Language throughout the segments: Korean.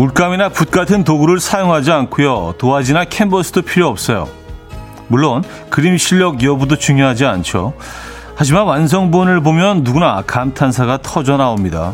물감이나 붓 같은 도구를 사용하지 않고요. 도화지나 캔버스도 필요 없어요. 물론 그림 실력 여부도 중요하지 않죠. 하지만 완성본을 보면 누구나 감탄사가 터져 나옵니다.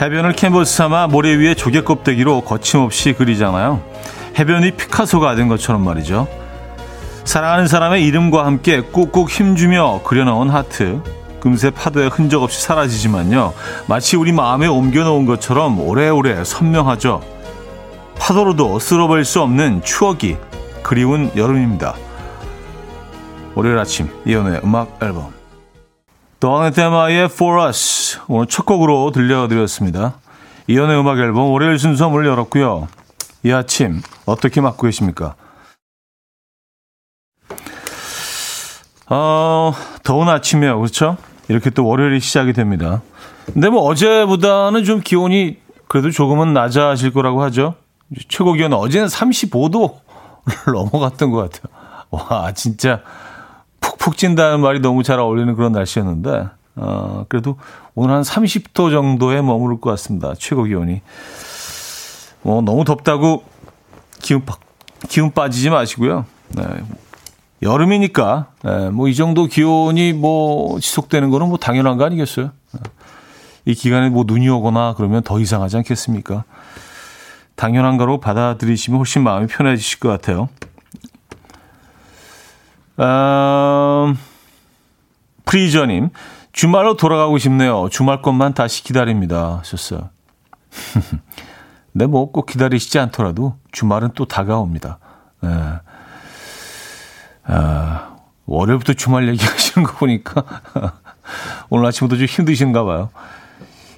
해변을 캔버스 삼아 모래 위에 조개 껍데기로 거침없이 그리잖아요. 해변이 피카소가 된 것처럼 말이죠. 사랑하는 사람의 이름과 함께 꾹꾹 힘주며 그려놓은 하트. 금세 파도에 흔적 없이 사라지지만요. 마치 우리 마음에 옮겨놓은 것처럼 오래오래 선명하죠. 파도로도 쓸어버릴 수 없는 추억이 그리운 여름입니다. 월요일 아침 이연의 음악 앨범 더하네 테마의 For Us 오늘 첫 곡으로 들려드렸습니다. 이연의 음악 앨범 월요일 순서 문을 열었고요. 이 아침 어떻게 맞고 계십니까? 어, 더운 아침이에요. 그렇죠? 이렇게 또 월요일이 시작이 됩니다. 근데 뭐 어제보다는 좀 기온이 그래도 조금은 낮아질 거라고 하죠. 최고 기온 어제는 35도를 넘어갔던 것 같아요. 와, 진짜 푹푹 찐다는 말이 너무 잘 어울리는 그런 날씨였는데, 어, 그래도 오늘 한 30도 정도에 머무를 것 같습니다. 최고 기온이. 뭐, 너무 덥다고 기운, 기운 빠지지 마시고요. 네. 여름이니까, 네, 뭐이 정도 기온이 뭐 지속되는 거는 뭐 당연한 거 아니겠어요? 네. 이 기간에 뭐 눈이 오거나 그러면 더 이상하지 않겠습니까? 당연한 거로 받아들이시면 훨씬 마음이 편해지실 것 같아요. 음, 프리저님, 주말로 돌아가고 싶네요. 주말 것만 다시 기다립니다. 하셨어요. 네, 뭐 꼭 기다리시지 않더라도 주말은 또 다가옵니다. 네. 아, 월요일부터 주말 얘기하시는 거 보니까 오늘 아침부터 좀 힘드신가 봐요.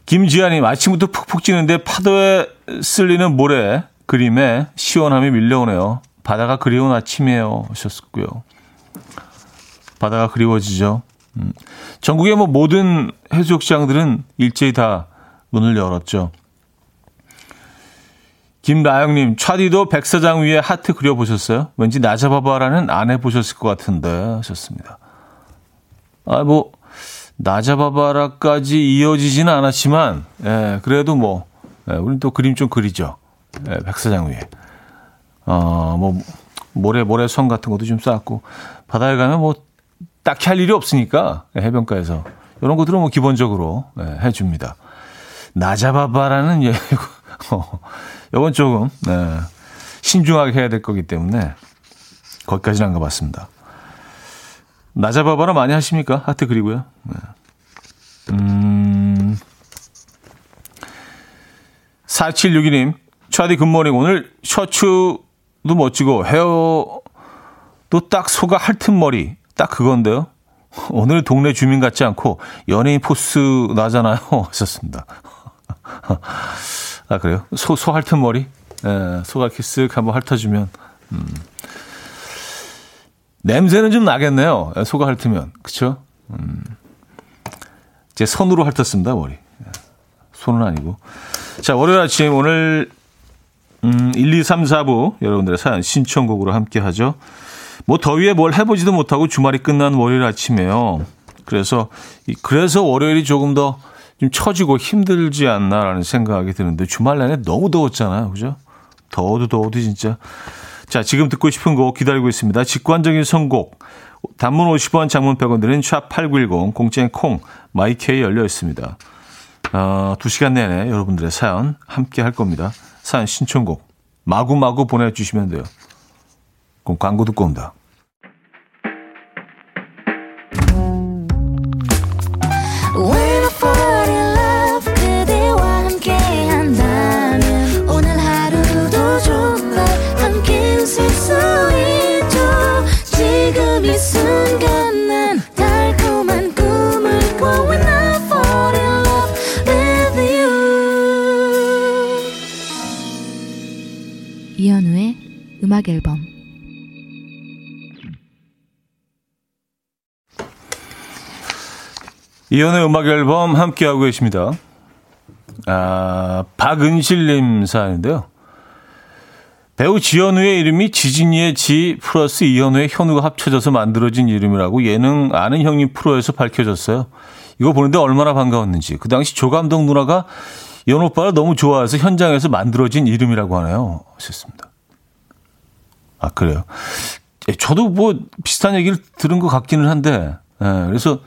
김지아님, 아침부터 푹푹 찌는데 파도에 쓸리는 모래 그림에 시원함이 밀려오네요. 바다가 그리운 아침이에요. 하셨고요. 바다가 그리워지죠. 음. 전국의 뭐 모든 해수욕장들은 일제히 다 문을 열었죠. 김나영님, 차디도 백사장 위에 하트 그려보셨어요? 왠지 나 잡아봐라는 안 해보셨을 것 같은데 하셨습니다. 아, 뭐, 나 잡아봐라까지 이어지지는 않았지만, 예, 그래도 뭐, 예, 우린 또 그림 좀 그리죠. 예, 백사장 위에. 어, 뭐, 모래, 모래성 같은 것도 좀 쌓았고, 바다에 가면 뭐, 딱히 할 일이 없으니까 해변가에서 이런 것들은 뭐 기본적으로 네, 해줍니다. 나 잡아봐라는 예, 어, 이건 조금 네, 신중하게 해야 될 거기 때문에 거기까지는 안 가봤습니다. 나 잡아봐라 많이 하십니까? 하트 그리고요. 네. 음, 4762님, 차디 good morning. 오늘 셔츠 도 멋지고 헤어도 딱 소가 핥은 머리. 딱 그건데요. 오늘 동네 주민 같지 않고 연예인 포스 나잖아요. 하셨습니다. 아, 그래요? 소, 소 핥은 머리? 예, 소가 이렇게 쓱 한번 핥아주면, 음. 냄새는 좀 나겠네요. 예, 소가 핥으면. 그쵸? 음. 제 손으로 핥았습니다, 머리. 예, 손은 아니고. 자, 월요일 아침 오늘, 음, 1, 2, 3, 4부 여러분들의 사연 신청곡으로 함께 하죠. 뭐 더위에 뭘 해보지도 못하고 주말이 끝난 월요일 아침에요. 그래서 그래서 월요일이 조금 더 좀 처지고 힘들지 않나라는 생각이 드는데 주말 내내 너무 더웠잖아요, 그죠? 더워도 더워도 진짜. 자, 지금 듣고 싶은 곡 기다리고 있습니다. 직관적인 선곡. 단문 50원, 장문 100원 드는 샵8910, 공짜인 콩, 마이케이 열려 있습니다. 어, 2시간 내내 여러분들의 사연 함께 할 겁니다. 사연 신청곡 마구마구 보내주시면 돼요. 그럼 광고 듣고 온다. 이연의 음악 앨범 함께하고 계십니다. 아, 박은실님 사연인데요. 배우 지현우의 이름이 지진이의 지 플러스 이현우의 현우가 합쳐져서 만들어진 이름이라고 예능 아는 형님 프로에서 밝혀졌어요. 이거 보는데 얼마나 반가웠는지. 그 당시 조감독 누나가 이현 오빠를 너무 좋아해서 현장에서 만들어진 이름이라고 하네요. 하셨습니다. 아, 그래요. 예, 저도 뭐 비슷한 얘기를 들은 것 같기는 한데, 예, 그래서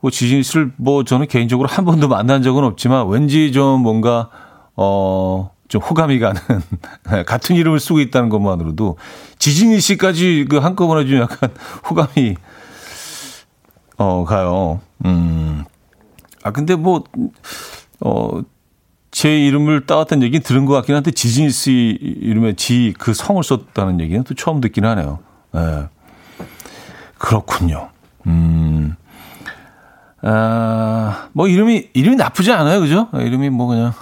뭐 지진 씨를 뭐 저는 개인적으로 한 번도 만난 적은 없지만 왠지 좀 뭔가, 어, 좀 호감이 가는 같은 이름을 쓰고 있다는 것만으로도 지진이 씨까지 그 한꺼번에 좀 약간 호감이 어 가요. 음. 아 근데 뭐 어. 제 이름을 따왔다는 얘기는 들은 것 같긴 한데 지진 씨 이름에 지 그 성을 썼다는 얘기는 또 처음 듣긴 하네요. 예. 네. 그렇군요. 음. 아, 뭐 이름이 이름이 나쁘지 않아요, 그죠? 이름이 뭐 그냥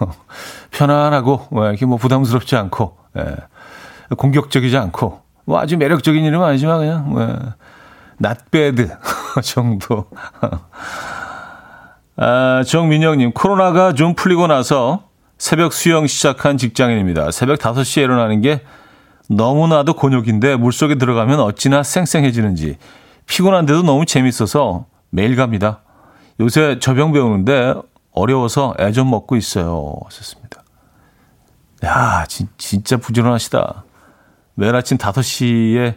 편안하고 뭐 이렇게 뭐 부담스럽지 않고 예. 공격적이지 않고 뭐 아주 매력적인 이름은 아니지만 그냥 뭐 낫배드 정도. 아, 정민영님 코로나가 좀 풀리고 나서 새벽 수영 시작한 직장인입니다. 새벽 5시에 일어나는 게 너무나도 곤욕인데 물속에 들어가면 어찌나 쌩쌩해지는지 피곤한데도 너무 재밌어서 매일 갑니다. 요새 저병 배우는데 어려워서 애 좀 먹고 있어요. 하셨습니다. 야, 진, 진짜 부지런하시다. 매일 아침 5시에,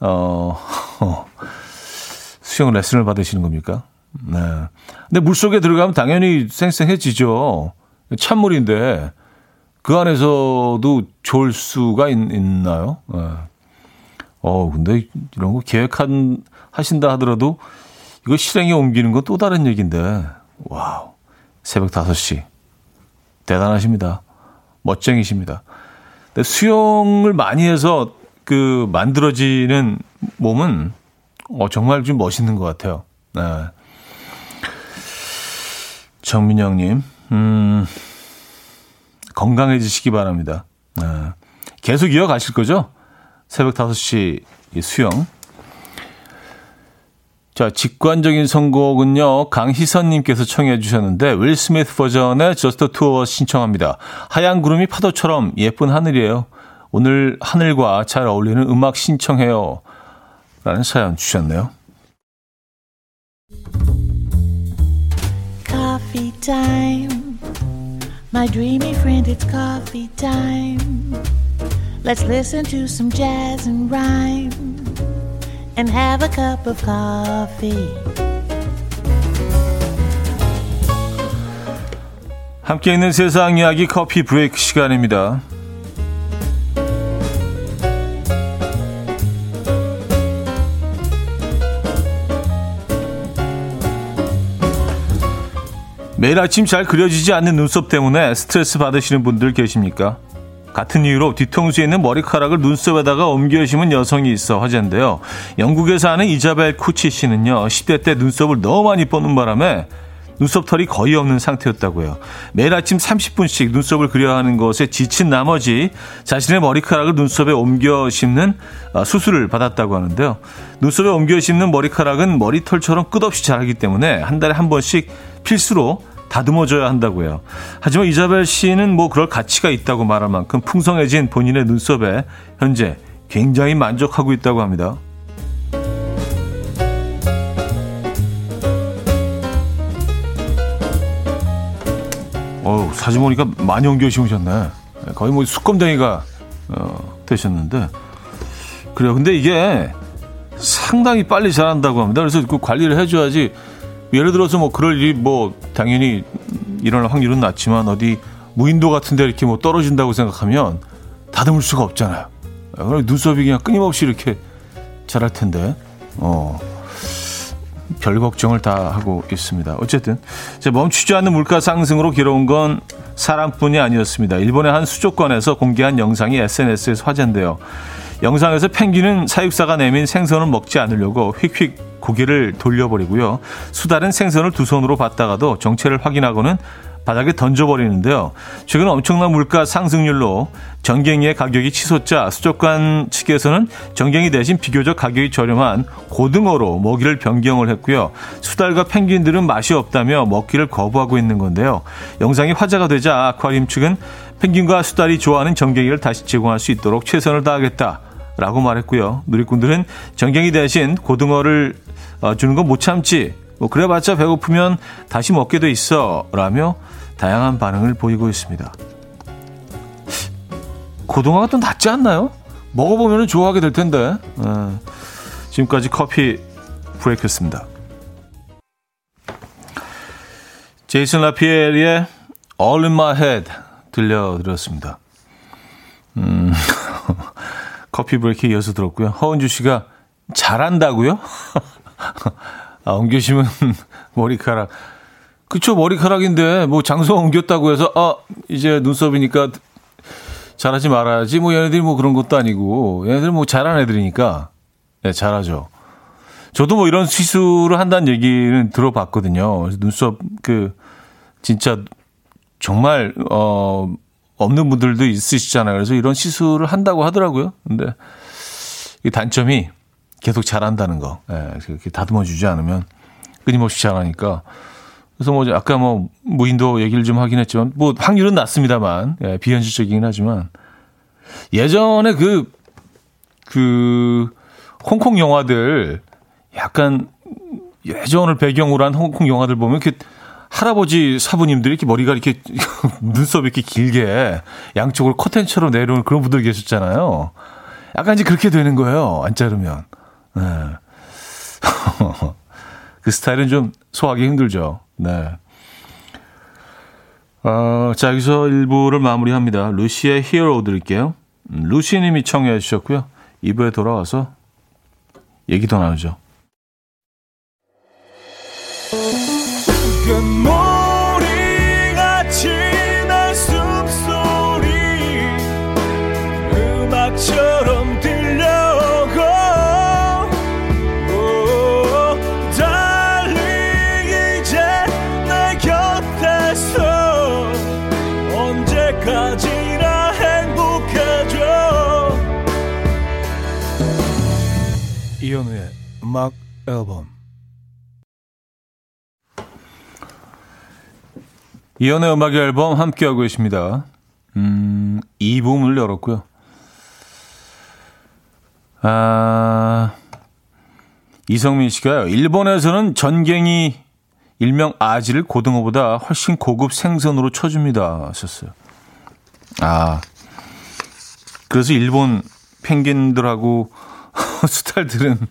어, 수영 레슨을 받으시는 겁니까? 네. 근데 물 속에 들어가면 당연히 쌩쌩해지죠. 찬물인데, 그 안에서도 좋을 수가 있, 나요 네. 어, 근데 이런 거 계획한, 하신다 하더라도 이거 실행에 옮기는 건 또 다른 얘기인데, 와우. 새벽 5시. 대단하십니다. 멋쟁이십니다. 근데 수영을 많이 해서 그 만들어지는 몸은 어, 정말 좀 멋있는 것 같아요. 네. 정민영님, 음, 건강해지시기 바랍니다. 네. 계속 이어가실 거죠? 새벽 5시 수영. 자, 직관적인 선곡은요, 강희선님께서 청해 주셨는데, 윌 스미스 버전의 Just the Two of Us 신청합니다. 하얀 구름이 파도처럼 예쁜 하늘이에요. 오늘 하늘과 잘 어울리는 음악 신청해요. 라는 사연 주셨네요. Coffee. My dreamy friend, it's coffee time. Let's listen to some jazz and rhyme. And have a cup of coffee. 함께 있는 세상 이야기 커피 브레이크 시간입니다. 매일 아침 잘 그려지지 않는 눈썹 때문에 스트레스 받으시는 분들 계십니까? 같은 이유로 뒤통수에 있는 머리카락을 눈썹에다가 옮겨 심은 여성이 있어 화제인데요. 영국에서 하는 이자벨 쿠치 씨는요. 10대 때 눈썹을 너무 많이 뻗는 바람에 눈썹털이 거의 없는 상태였다고요. 매일 아침 30분씩 눈썹을 그려 하는 것에 지친 나머지 자신의 머리카락을 눈썹에 옮겨 심는 아, 수술을 받았다고 하는데요. 눈썹에 옮겨 심는 머리카락은 머리털처럼 끝없이 자라기 때문에 한 달에 한 번씩 필수로 다듬어줘야 한다고요. 하지만 이자벨 씨는 뭐 그럴 가치가 있다고 말할 만큼 풍성해진 본인의 눈썹에 현재 굉장히 만족하고 있다고 합니다. 어 사진 보니까 많이 옮겨 심으셨네. 거의 뭐 수검댕이가 어, 되셨는데 그래요. 근데 이게 상당히 빨리 자란다고 합니다. 그래서 그 관리를 해줘야지 예를 들어서 뭐 그럴 일이 뭐 당연히 일어날 확률은 낮지만 어디 무인도 같은 데 이렇게 뭐 떨어진다고 생각하면 다듬을 수가 없잖아요. 그럼 눈썹이 그냥 끊임없이 이렇게 자랄 텐데, 어, 별 걱정을 다 하고 있습니다. 어쨌든, 멈추지 않는 물가 상승으로 길어온 건 사람뿐이 아니었습니다. 일본의 한 수족관에서 공개한 영상이 SNS에서 화제인데요. 영상에서 펭귄은 사육사가 내민 생선을 먹지 않으려고 휙휙 고개를 돌려버리고요. 수다른 생선을 두 손으로 받다가도 정체를 확인하고는 바닥에 던져버리는데요. 최근 엄청난 물가 상승률로 전갱이의 가격이 치솟자 수족관 측에서는 전갱이 대신 비교적 가격이 저렴한 고등어로 먹이를 변경을 했고요. 수달과 펭귄들은 맛이 없다며 먹기를 거부하고 있는 건데요. 영상이 화제가 되자 아쿠아리움 측은 펭귄과 수달이 좋아하는 전갱이를 다시 제공할 수 있도록 최선을 다하겠다. 라고 말했고요. 누리꾼들은 전갱이 대신 고등어를 어, 주는 건 못 참지. 뭐 그래봤자 배고프면 다시 먹게 돼 있어. 라며 다양한 반응을 보이고 있습니다. 고등어가 또 낫지 않나요? 먹어보면 좋아하게 될 텐데. 어, 지금까지 커피 브레이크였습니다. 제이슨 라피엘의 All in My Head 들려드렸습니다. 음, 커피 브레이크 이어서 들었고요. 허은주 씨가 잘한다고요? 아, 옮겨시면 머리카락. 그쵸, 머리카락인데, 뭐, 장소 옮겼다고 해서, 아, 이제 눈썹이니까 잘하지 말아야지. 뭐, 얘네들이 뭐 그런 것도 아니고, 얘네들 뭐 잘하는 애들이니까, 네, 잘하죠. 저도 뭐 이런 시술을 한다는 얘기는 들어봤거든요. 눈썹, 그, 진짜, 정말, 어, 없는 분들도 있으시잖아요. 그래서 이런 시술을 한다고 하더라고요. 근데, 이 단점이 계속 잘한다는 거. 예, 그렇게 다듬어 주지 않으면 끊임없이 잘하니까. 그래서 뭐 아까 뭐 무인도 얘기를 좀 하긴 했지만 뭐 확률은 낮습니다만 예, 비현실적이긴 하지만 예전에 그그 그 홍콩 영화들 약간 예전을 배경으로 한 홍콩 영화들 보면 이렇게 할아버지 사부님들이 이렇게 머리가 이렇게 눈썹이 이렇게 길게 양쪽으로 커튼처럼 내려오는 그런 분들 계셨잖아요. 약간 이제 그렇게 되는 거예요. 안 자르면. 네. 그 스타일은 좀 소화하기 힘들죠. 네. 어, 자, 여기서 1부를 마무리합니다. 루시의 히어로 드릴게요. 음, 루시님이 청해 주셨고요. 2부에 돌아와서 얘기 더 나누죠. 이현우의 음악 앨범 이현우의 음악 앨범 함께하고 계십니다. 음, 2부문을 열었고요. 아, 이성민 씨가요. 일본에서는 전갱이 일명 아지를 고등어보다 훨씬 고급 생선으로 쳐줍니다. 하셨어요. 아, 그래서 일본 펭귄들하고 수탈들은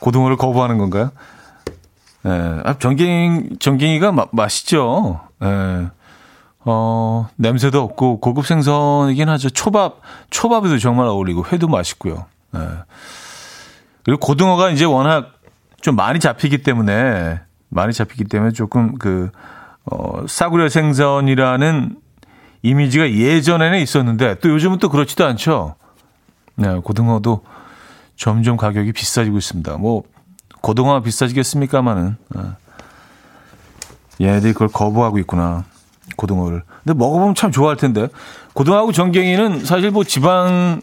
고등어를 거부하는 건가요? 예, 아, 전갱, 전갱이가 마, 맛있죠. 예. 어, 냄새도 없고 고급 생선이긴 하죠. 초밥, 초밥에도 정말 어울리고 회도 맛있고요. 예. 그리고 고등어가 이제 워낙 좀 많이 잡히기 때문에 많이 잡히기 때문에 조금 그 어, 싸구려 생선이라는 이미지가 예전에는 있었는데 또 요즘은 또 그렇지도 않죠. 네, 고등어도 점점 가격이 비싸지고 있습니다. 뭐 고등어가 비싸지겠습니까마는 네. 얘네들이 그걸 거부하고 있구나 고등어를. 근데 먹어보면 참 좋아할 텐데 고등어하고 전갱이는 사실 뭐 지방의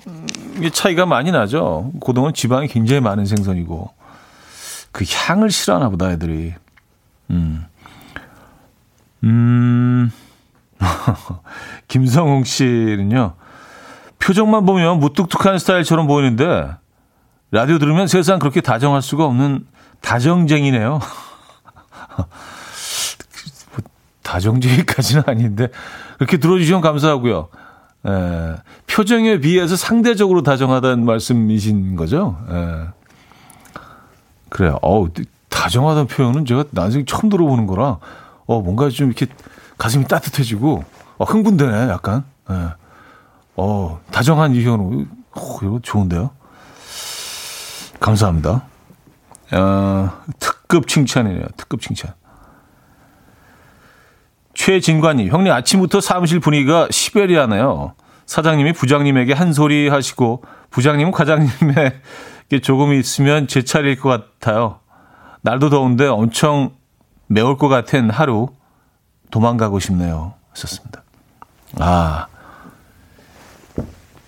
차이가 많이 나죠. 고등어는 지방이 굉장히 많은 생선이고 그 향을 싫어하나 보다 애들이. 음. 음. 김성웅 씨는요. 표정만 보면 무뚝뚝한 스타일처럼 보이는데 라디오 들으면 세상 그렇게 다정할 수가 없는 다정쟁이네요. 다정쟁이까지는 아닌데 그렇게 들어주시면 감사하고요. 에, 표정에 비해서 상대적으로 다정하다는 말씀이신 거죠? 에. 그래요. 어우, 다정하다는 표현은 제가 나중에 처음 들어보는 거라, 어, 뭔가 좀 이렇게 가슴이 따뜻해지고, 어, 흥분되네, 약간. 에. 어, 다정한 이현우. 어, 이거 좋은데요? 감사합니다. 어, 특급 칭찬이네요. 특급 칭찬. 최진관님, 형님 아침부터 사무실 분위기가 시베리아네요. 사장님이 부장님에게 한 소리 하시고 부장님은 과장님에게 조금 있으면 제 차례일 것 같아요. 날도 더운데 엄청 매울 것 같은 하루. 도망가고 싶네요. 썼습니다. 아,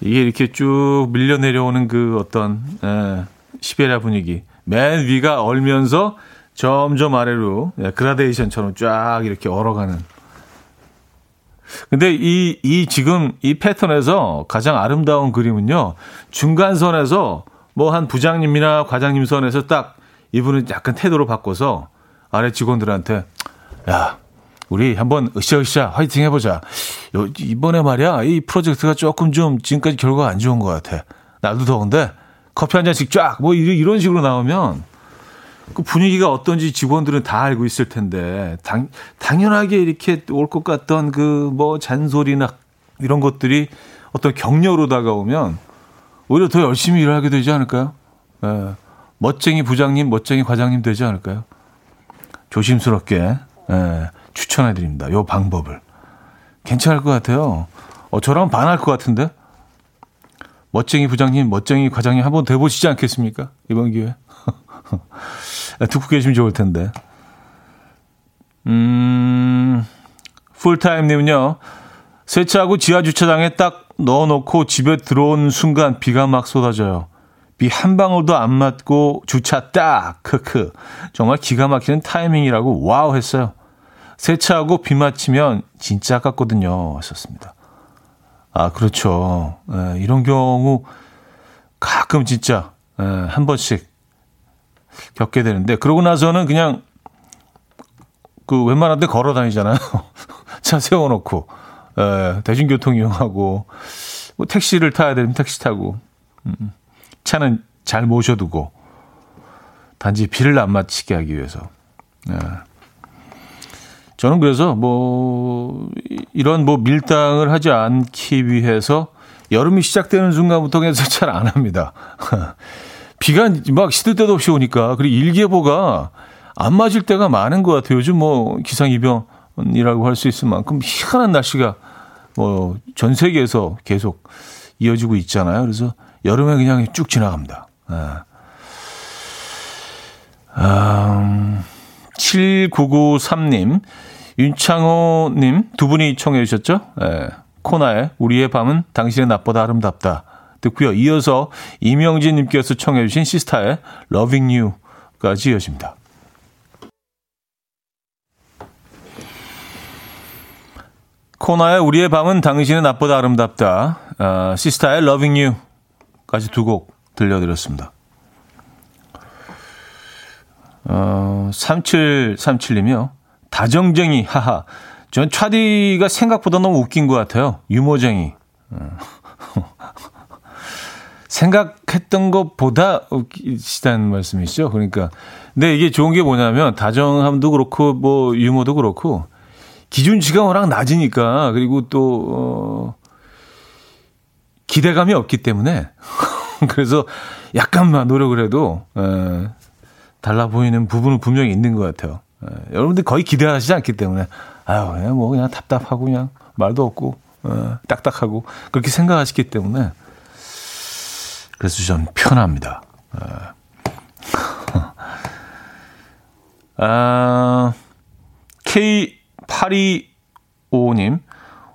이게 이렇게 쭉 밀려 내려오는 그 어떤 에, 시베리아 분위기. 맨 위가 얼면서 점점 아래로 예, 그라데이션처럼 쫙 이렇게 얼어가는. 근데 이, 이 지금 이 패턴에서 가장 아름다운 그림은요, 중간선에서 뭐 한 부장님이나 과장님 선에서 딱 이분은 약간 태도를 바꿔서 아래 직원들한테, 야, 우리 한번 으쌰으쌰 화이팅 해보자. 요, 이번에 말이야, 이 프로젝트가 조금 좀 지금까지 결과가 안 좋은 것 같아. 날도 더운데 커피 한 잔씩 쫙, 뭐 이런 식으로 나오면 그 분위기가 어떤지 직원들은 다 알고 있을 텐데, 당, 당연하게 이렇게 올 것 같던 그 뭐 잔소리나 이런 것들이 어떤 격려로 다가오면 오히려 더 열심히 일하게 되지 않을까요? 예. 멋쟁이 부장님, 멋쟁이 과장님 되지 않을까요? 조심스럽게 예, 추천해 드립니다. 요 방법을. 괜찮을 것 같아요. 어, 저랑 반할 것 같은데? 멋쟁이 부장님, 멋쟁이 과장님 한번 돼보시지 않겠습니까? 이번 기회에. 듣고 계시면 좋을 텐데. 음, 풀타임님은요, 세차하고 지하 주차장에 딱 넣어놓고 집에 들어온 순간 비가 막 쏟아져요. 비 한 방울도 안 맞고 주차 딱, 크크. 정말 기가 막히는 타이밍이라고 와우 했어요. 세차하고 비 맞히면 진짜 아깝거든요. 하셨습니다. 아, 그렇죠. 에, 예, 이런 경우 가끔 진짜 에, 예, 한 번씩 겪게 되는데 그러고 나서는 그냥 그 웬만한 데 걸어 다니잖아요. 차 세워놓고 에, 예, 대중교통 이용하고 뭐 택시를 타야 되면 택시 타고 음, 차는 잘 모셔두고 단지 비를 안 맞히게 하기 위해서. 에. 저는 그래서 뭐 이런 뭐 밀당을 하지 않기 위해서 여름이 시작되는 순간부터 그냥 세차를 안 합니다. 비가 막 시도 때도 없이 오니까 그리고 일기예보가 안 맞을 때가 많은 것 같아요. 요즘 뭐 기상이변이라고 할 수 있을 만큼 희한한 날씨가 뭐 전 세계에서 계속 이어지고 있잖아요. 그래서 여름에 그냥 쭉 지나갑니다. 네. 음, 7993님, 윤창호님 두 분이 청해 주셨죠? 네. 코나의 우리의 밤은 당신의 낮보다 아름답다. 듣고요. 이어서 이명진님께서 청해 주신 시스타의 Loving You까지 이어집니다. 코나의 우리의 밤은 당신의 낮보다 아름답다. 어, 시스타의 Loving You까지 두 곡 들려드렸습니다. 어, 3737님이요. 다정쟁이, 하하. 전 차디가 생각보다 너무 웃긴 것 같아요. 유머쟁이. 어. 생각했던 것보다 웃기시다는 말씀이시죠. 그러니까. 근데 이게 좋은 게 뭐냐면, 다정함도 그렇고, 뭐, 유머도 그렇고, 기준치가 워낙 낮으니까, 그리고 또, 어, 기대감이 없기 때문에, 그래서 약간만 노력을 해도, 에, 달라 보이는 부분은 분명히 있는 것 같아요. 에, 여러분들 거의 기대하시지 않기 때문에 아유 그냥 뭐 그냥 답답하고 그냥 말도 없고 에, 딱딱하고 그렇게 생각하시기 때문에 그래서 좀 편합니다. 아, K825님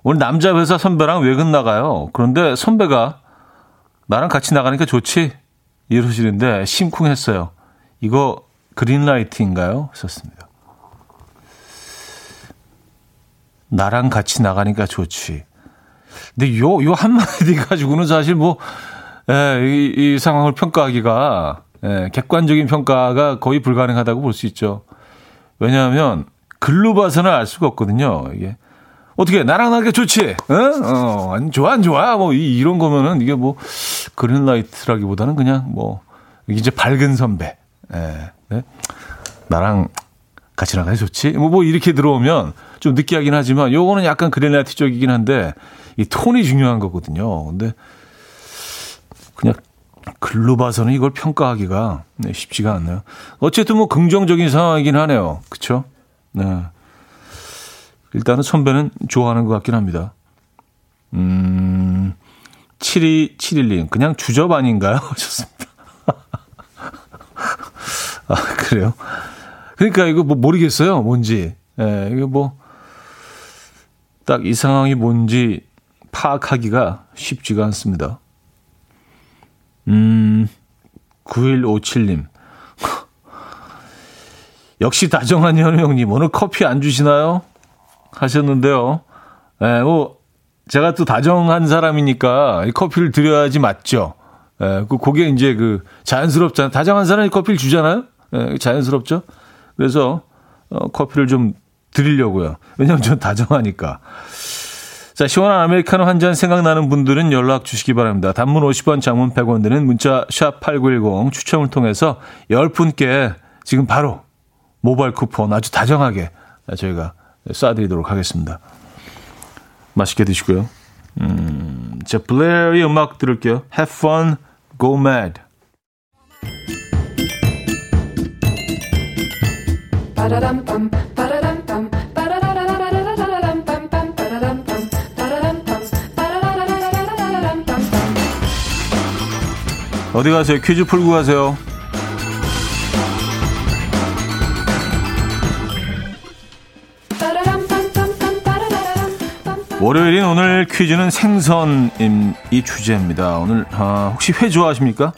오늘 남자 회사 선배랑 외근 나가요. 그런데 선배가 나랑 같이 나가니까 좋지 이러시는데 심쿵했어요. 이거 그린라이트인가요? 썼습니다. 나랑 같이 나가니까 좋지. 근데 요, 요 한마디 가지고는 사실 뭐, 에, 이, 이 상황을 평가하기가, 에, 객관적인 평가가 거의 불가능하다고 볼 수 있죠. 왜냐하면, 글로 봐서는 알 수가 없거든요. 이게. 어떻게, 나랑 나니까 좋지? 어? 어, 안 좋아, 안 좋아? 뭐, 이, 이런 거면은 이게 뭐, 그린라이트라기보다는 그냥 뭐, 이제 밝은 선배. 예, 네? 나랑 같이 나가야 좋지? 뭐, 뭐, 이렇게 들어오면 좀 느끼하긴 하지만, 요거는 약간 그랜라이트 쪽이긴 한데, 이 톤이 중요한 거거든요. 근데, 그냥 글로 봐서는 이걸 평가하기가 네, 쉽지가 않네요. 어쨌든 뭐 긍정적인 상황이긴 하네요. 그쵸? 네. 일단은 선배는 좋아하는 것 같긴 합니다. 음, 7271님, 그냥 주접 아닌가요? 하셨습니다. 아, 그래요? 그러니까 이거 뭐 모르겠어요. 뭔지. 예, 이거 뭐, 딱 이 상황이 뭔지 파악하기가 쉽지가 않습니다. 음, 9157님. 역시 다정한 현우 형님, 오늘 커피 안 주시나요? 하셨는데요. 예, 네, 뭐, 제가 또 다정한 사람이니까 커피를 드려야지 맞죠. 예, 그, 그게 이제 그 자연스럽잖아요. 다정한 사람이 커피를 주잖아요. 예, 자연스럽죠. 그래서 어, 커피를 좀 드리려고요. 왜냐면 전 다정하니까. 자, 시원한 아메리카노 한 잔 생각나는 분들은 연락 주시기 바랍니다. 단문 50원, 장문 100원 드는 문자 샵 8910 추첨을 통해서 10분께 지금 바로 모바일 쿠폰 아주 다정하게 저희가 쏴드리도록 하겠습니다. 맛있게 드시고요. 음, 자, 블레어의 음악 들을게요. Have fun, go mad. 어디 가세요? 퀴즈 풀고 가세요. 월요일인 오늘 퀴즈는 생선이 주제입니다. 오늘 아, 혹시 회 좋아하십니까?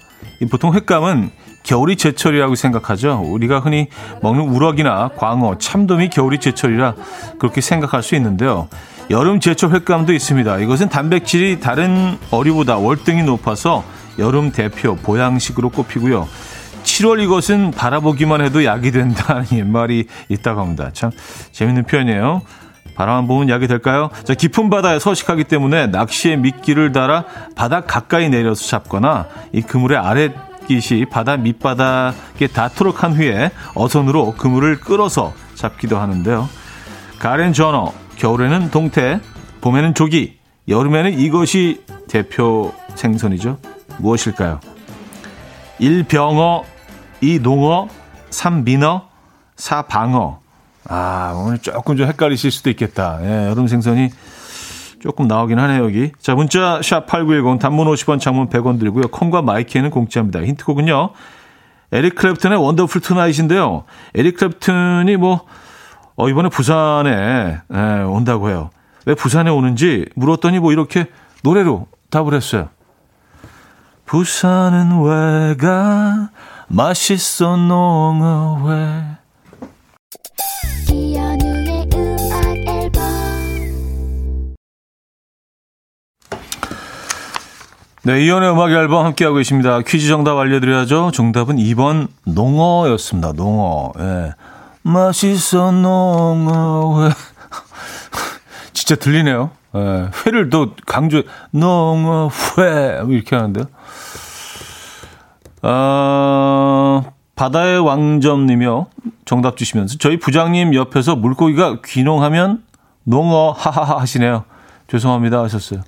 보통 횟감은 겨울이 제철이라고 생각하죠. 우리가 흔히 먹는 우럭이나 광어, 참돔이 겨울이 제철이라 그렇게 생각할 수 있는데요. 여름 제철 횟감도 있습니다. 이것은 단백질이 다른 어류보다 월등히 높아서 여름 대표 보양식으로 꼽히고요. 7월 이것은 바라보기만 해도 약이 된다는 옛말이 있다고 합니다. 참 재밌는 표현이에요. 바람 보면 약이 될까요? 자, 깊은 바다에 서식하기 때문에 낚시에 미끼를 달아 바다 가까이 내려서 잡거나 이 그물의 아랫 깃이 바다 밑바닥에 닿도록 한 후에 어선으로 그물을 끌어서 잡기도 하는데요. 가렌 저너, 겨울에는 동태, 봄에는 조기, 여름에는 이것이 대표 생선이죠. 무엇일까요? 1병어, 2농어, 3민어, 4방어. 아, 오늘 조금 좀 헷갈리실 수도 있겠다. 예, 여름 생선이 조금 나오긴 하네요, 여기. 자, 문자 샵8910 단문 50원, 장문 100원 들고요. 콩과 마이케이는 공짜입니다. 힌트곡은요. 에릭 클랩튼의 Wonderful Tonight인데요. 에릭 클랩튼이 뭐 어, 이번에 부산에 예, 온다고 해요. 왜 부산에 오는지 물었더니 뭐 이렇게 노래로 답을 했어요. 부산은 왜가 맛있어 농어회 네, 이연의 음악 앨범 함께하고 계십니다. 퀴즈 정답 알려드려야죠. 정답은 2번 농어였습니다. 농어. 예. 맛있어 농어. 회. 진짜 들리네요. 예. 회를 또 강조, 농어, 회. 이렇게 하는데요. 아, 바다의 왕점님이요. 정답 주시면서 저희 부장님 옆에서 물고기가 귀농하면 농어 하하하 하시네요. 죄송합니다 하셨어요.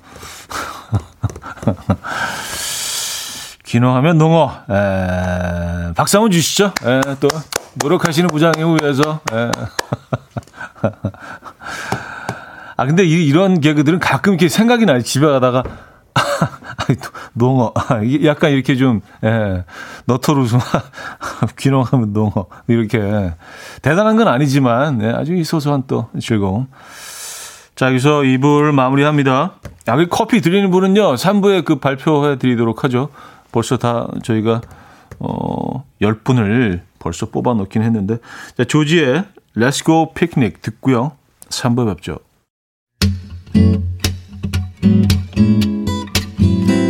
귀농하면 농어. 에, 박수 한번 주시죠. 에, 또 노력하시는 부장님을 위해서. 에. 아 근데 이, 런 개그들은 가끔 이렇게 생각이 나요. 집에 가다가 농어. 약간 이렇게 좀, 예, 너토루스 귀농하면 농어. 이렇게. 대단한 건 아니지만, 예, 아주 소소한 또 즐거움. 자, 여기서 2부를 마무리합니다. 여기 커피 드리는 분은요, 3부에 그 발표해 드리도록 하죠. 벌써 다 저희가, 어, 10분을 벌써 뽑아 놓긴 했는데. 자, 조지의 Let's Go Picnic 듣고요. 3부에 뵙죠.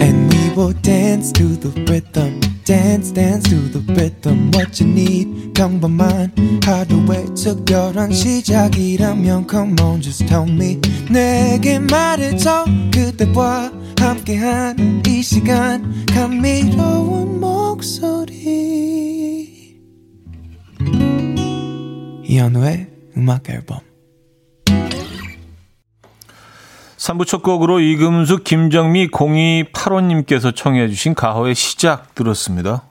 And we will dance to the rhythm. Dance dance to the rhythm what you need 평범한 하루의 특별한 시작이라면 come on just tell me 내게 말해줘 그대와 함께한 이 시간 감미로운 목소리 이현우의 음악 앨범 3부 첫 곡으로 이금숙, 김정미, 0285님께서 청해 주신 가호의 시작 들었습니다.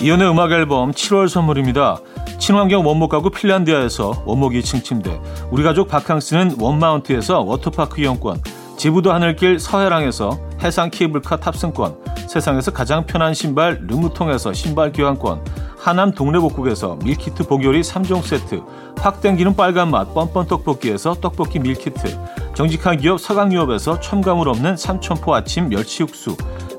이현우의 음악 앨범 7월 선물입니다. 친환경 원목 가구 핀란디아에서 원목 2층 침대, 우리 가족 바캉스는 원마운트에서 워터파크 이용권, 제부도 하늘길 서해랑에서 해상 케이블카 탑승권, 세상에서 가장 편한 신발 르무통에서 신발 교환권, 하남 동래복국에서 밀키트 복요리 3종 세트, 확 땡기는 빨간 맛 뻔뻔 떡볶이에서 떡볶이 밀키트, 정직한 기업 서강유업에서 첨가물 없는 삼천포 아침 멸치 육수,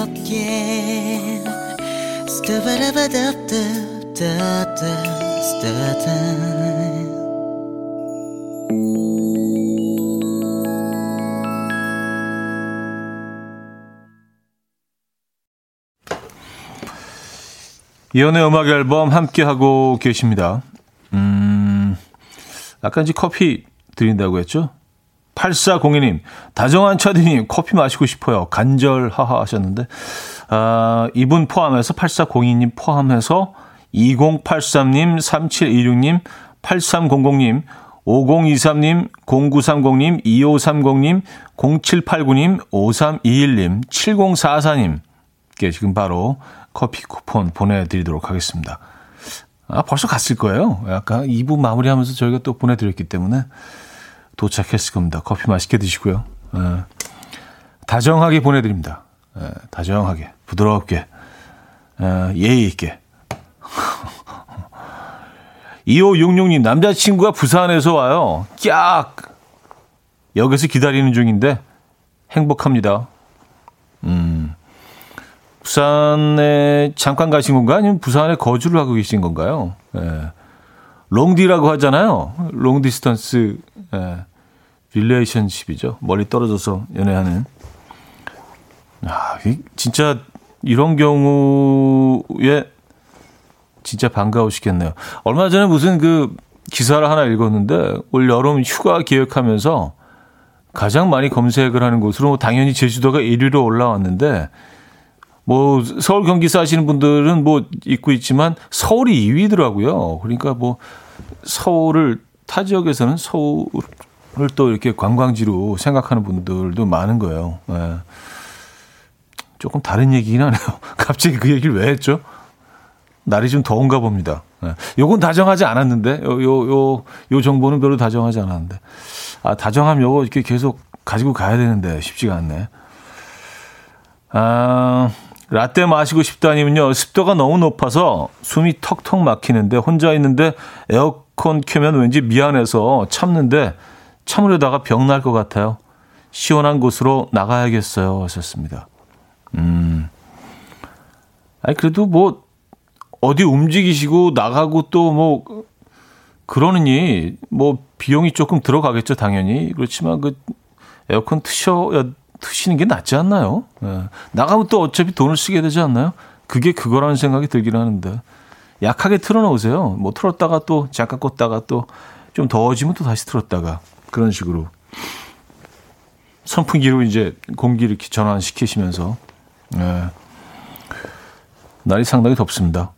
즐겁게 스타바라바답답답답답 이연의 음악 앨범 함께 하고 계십니다. 음, 아까 이제 커피 드린다고 했죠? 8402님, 다정한 차디님, 커피 마시고 싶어요. 간절 하하 하셨는데, 아, 이분 포함해서 8402님 포함해서 2083님, 3726님, 8300님, 5023님, 0930님, 2530님, 0789님, 5321님, 7044님께 지금 바로 커피 쿠폰 보내드리도록 하겠습니다. 아, 벌써 갔을 거예요. 약간 2부 마무리하면서 저희가 또 보내드렸기 때문에 도착했을 겁니다. 커피 맛있게 드시고요. 예. 다정하게 보내드립니다. 예, 다정하게, 부드럽게, 예, 예의 있게. 2566님, 남자친구가 부산에서 와요. 깍! 역에서 기다리는 중인데 행복합니다. 음. 부산에 잠깐 가신 건가? 아니면 부산에 거주를 하고 계신 건가요? 예. 롱디라고 하잖아요. long distance 예. relationship이죠. 멀리 떨어져서 연애하는. 아, 진짜 이런 경우에 진짜 반가우시겠네요. 얼마 전에 무슨 그 기사를 하나 읽었는데 올 여름 휴가 계획하면서 가장 많이 검색을 하는 곳으로 당연히 제주도가 1위로 올라왔는데 뭐 서울 경기 사시는 분들은 뭐 있고 있지만 서울이 2위더라고요. 그러니까 뭐 서울을 타 지역에서는 서울을 또 이렇게 관광지로 생각하는 분들도 많은 거예요. 네. 조금 다른 얘기긴 하네요. 갑자기 그 얘기를 왜 했죠? 날이 좀 더운가 봅니다. 네. 요건 다정하지 않았는데, 요, 요, 요, 요 정보는 별로 다정하지 않았는데. 아, 다정함 요거 이렇게 계속 가지고 가야 되는데 쉽지가 않네. 아, 라떼 마시고 싶다니면요. 습도가 너무 높아서 숨이 턱턱 막히는데 혼자 있는데 에어컨 켜면 왠지 미안해서 참는데 참으려다가 병 날 것 같아요. 시원한 곳으로 나가야겠어요. 하셨습니다. 음. 아니, 그래도 뭐, 어디 움직이시고 나가고 또 뭐, 그러느니, 뭐, 비용이 조금 들어가겠죠, 당연히. 그렇지만 그, 에어컨 트셔야 트시는 게 낫지 않나요? 예. 나가면 또 어차피 돈을 쓰게 되지 않나요? 그게 그거라는 생각이 들긴 하는데. 약하게 틀어놓으세요. 뭐 틀었다가 또 잠깐 껐다가 또 좀 더워지면 또 다시 틀었다가 그런 식으로. 선풍기로 이제 공기를 이렇게 전환시키시면서. 예. 날이 상당히 덥습니다.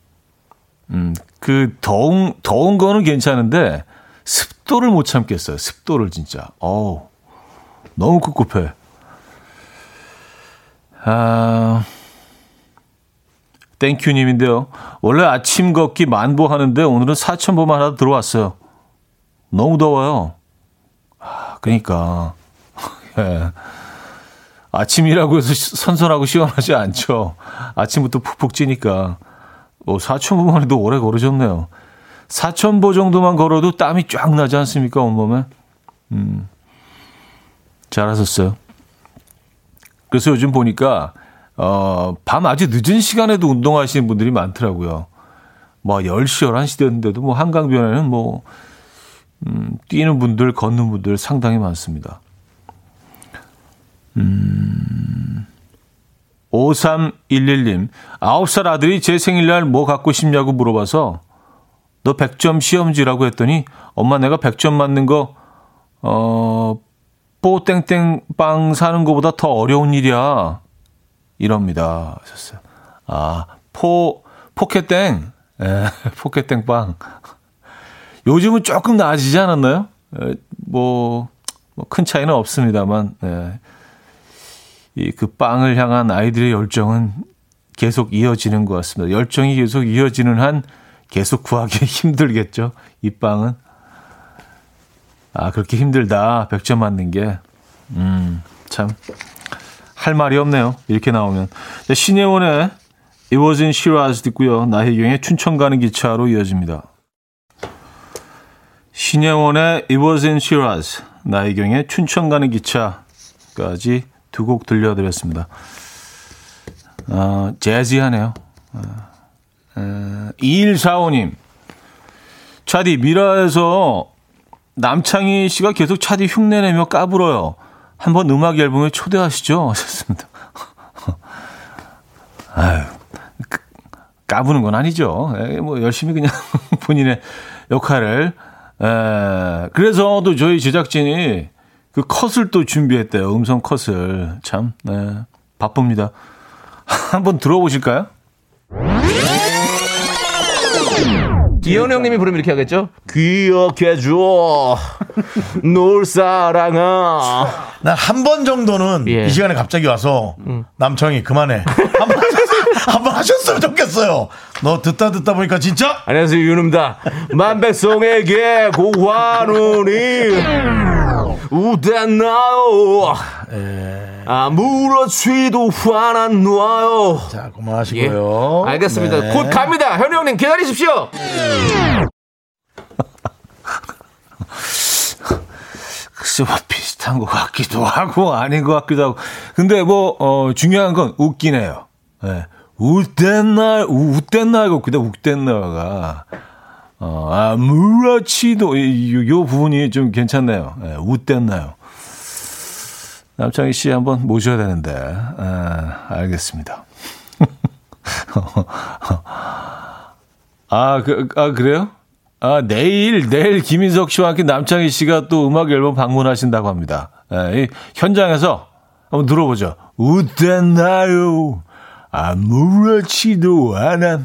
음, 그 더운, 더운 거는 괜찮은데 습도를 못 참겠어요. 습도를 진짜. 어우, 너무 꿉꿉해. 아, 땡큐 님인데요. 원래 아침 걷기 만보 하는데 오늘은 4천보만 하다 들어왔어요. 너무 더워요. 아, 그러니까. 예. 아침이라고 해서 선선하고 시원하지 않죠. 아침부터 푹푹 찌니까. 뭐 4천보만 해도 오래 걸으셨네요. 4천보 정도만 걸어도 땀이 쫙 나지 않습니까, 온몸에? 음. 잘하셨어요. 그래서 요즘 보니까 어, 밤 아주 늦은 시간에도 운동하시는 분들이 많더라고요. 뭐 10시, 11시 됐는데도 뭐 한강변에는 뭐 음, 뛰는 분들, 걷는 분들 상당히 많습니다. 음, 5311님, 9살 아들이 제 생일날 뭐 갖고 싶냐고 물어봐서 너 100점 시험지라고 했더니 엄마 내가 100점 맞는 거, 어, 뽀땡땡빵 사는 것보다 더 어려운 일이야. 이럽니다. 하셨어요. 아, 포, 포켓땡. 예, 포켓땡빵. 요즘은 조금 나아지지 않았나요? 에, 뭐, 뭐 큰 차이는 없습니다만, 예. 이그 빵을 향한 아이들의 열정은 계속 이어지는 것 같습니다. 열정이 계속 이어지는 한 계속 구하기 힘들겠죠. 이 빵은. 아, 그렇게 힘들다. 100점 맞는 게. 음, 참. 할 말이 없네요. 이렇게 나오면. 신예원의 It was in Shiraz 듣고요. 나혜경의 춘천 가는 기차로 이어집니다. 신예원의 It was in Shiraz, 나혜경의 춘천 가는 기차까지 두 곡 들려드렸습니다. 어, 재즈하네요. 어, 2145님. 차디, 미라에서 남창희 씨가 계속 차디 흉내내며 까불어요. 한번 음악 앨범에 초대하시죠. 하셨습니다. 아유, 까부는 건 아니죠. 에, 뭐 열심히 그냥 본인의 역할을. 에, 그래서도 저희 제작진이 그 컷을 또 준비했대요. 음성 컷을. 참, 네, 바쁩니다. 한번 들어보실까요? 이현우 형님이 부르면 이렇게 하겠죠? 기억해줘. 놀 사랑아. 난 한 번 정도는 예. 이 시간에 갑자기 와서 남청이 그만해. 한번 한번 하셨으면 좋겠어요. 너 듣다 듣다 보니까 진짜 안녕하세요, 윤입니다. 만백성에게 고환운이 우대나요. 아무렇지도 화나 놔요. 자 예. 그만하시고요. 알겠습니다. 네. 곧 갑니다. 현우 형님 기다리십시오. 글쎄, 뭐, 비슷한 것 같기도 하고, 아닌 것 같기도 하고. 근데 뭐, 어, 중요한 건 웃기네요. 예. 웃댄 날, 웃댄 날가 웃기다, 웃댄 날가. 어, 아무렇지도, 이, 요, 요 부분이 좀 괜찮네요. 예, 웃댄 나요. 남창희 씨 한번 모셔야 되는데, 아, 알겠습니다. 아, 그, 아, 그래요? 아, 내일, 내일 김인석 씨와 함께 남창희 씨가 또 음악 앨범 방문하신다고 합니다. 예, 이 현장에서 한번 들어보죠. 웃댔나요? 아무렇지도 않은.